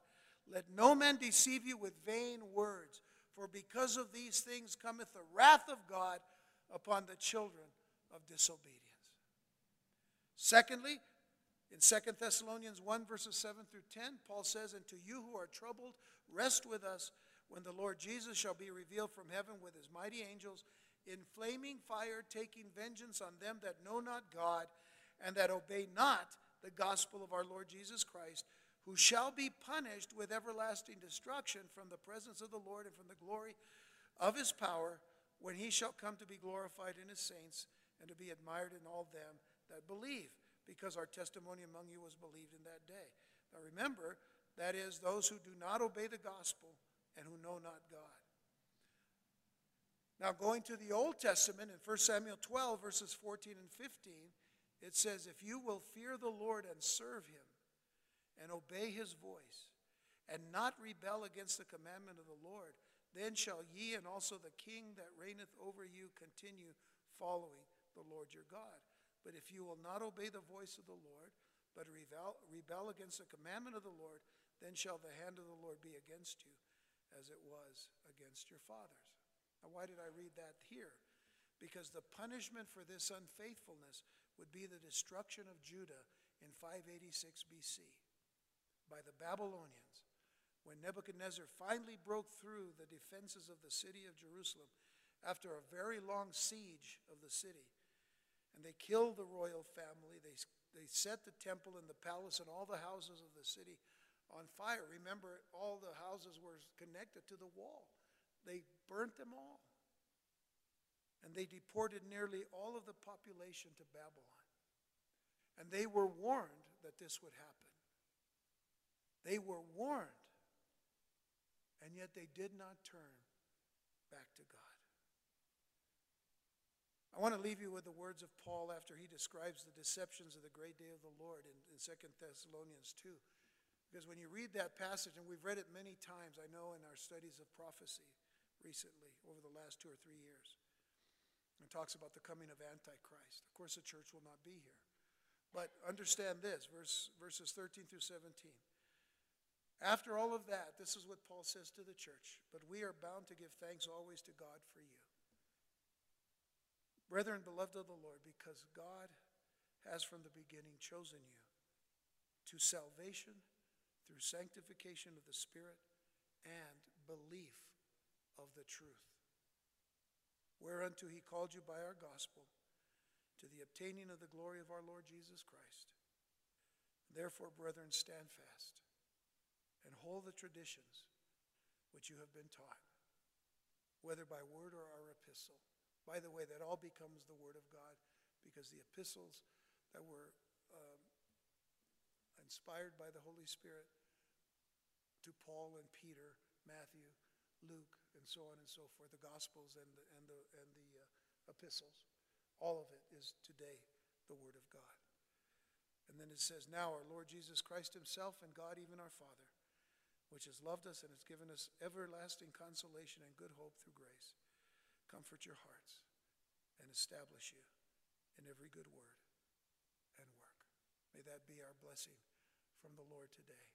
Let no man deceive you with vain words, for because of these things cometh the wrath of God upon the children of disobedience. Secondly, in 2 Thessalonians 1, verses 7 through 10, Paul says, And to you who are troubled, rest with us when the Lord Jesus shall be revealed from heaven with his mighty angels in flaming fire, taking vengeance on them that know not God and that obey not the gospel of our Lord Jesus Christ, who shall be punished with everlasting destruction from the presence of the Lord and from the glory of his power when he shall come to be glorified in his saints and to be admired in all them that believe because our testimony among you was believed in that day. Now remember, that is, those who do not obey the gospel and who know not God. Now, going to the Old Testament in 1 Samuel 12, verses 14 and 15, it says, If you will fear the Lord and serve him, and obey his voice, and not rebel against the commandment of the Lord, then shall ye and also the king that reigneth over you continue following the Lord your God. But if you will not obey the voice of the Lord, but rebel, rebel against the commandment of the Lord, then shall the hand of the Lord be against you, as it was against your fathers. Now, why did I read that here? Because the punishment for this unfaithfulness would be the destruction of Judah in 586 BC by the Babylonians when Nebuchadnezzar finally broke through the defenses of the city of Jerusalem after a very long siege of the city. And they killed the royal family. They, they set the temple and the palace and all the houses of the city on fire. Remember, all the houses were connected to the wall. They burnt them all. And they deported nearly all of the population to Babylon. And they were warned that this would happen. They were warned. And yet they did not turn back to God. I want to leave you with the words of Paul after he describes the deceptions of the great day of the Lord in, in 2 Thessalonians 2. Because when you read that passage, and we've read it many times, I know in our studies of prophecy recently, over the last two or three years, it talks about the coming of Antichrist. Of course, the church will not be here. But understand this, verse, verses 13 through 17. After all of that, this is what Paul says to the church. But we are bound to give thanks always to God for you. Brethren, beloved of the Lord, because God has from the beginning chosen you to salvation through sanctification of the Spirit and belief of the truth, whereunto he called you by our gospel to the obtaining of the glory of our Lord Jesus Christ. Therefore, brethren, stand fast and hold the traditions which you have been taught, whether by word or our epistle. By the way, that all becomes the Word of God because the epistles that were um, inspired by the Holy Spirit to Paul and Peter, Matthew, Luke, and so on and so forth, the Gospels and the, and the, and the uh, epistles, all of it is today the Word of God. And then it says, Now our Lord Jesus Christ Himself and God, even our Father, which has loved us and has given us everlasting consolation and good hope through grace, comfort your hearts and establish you in every good word and work. May that be our blessing from the Lord today.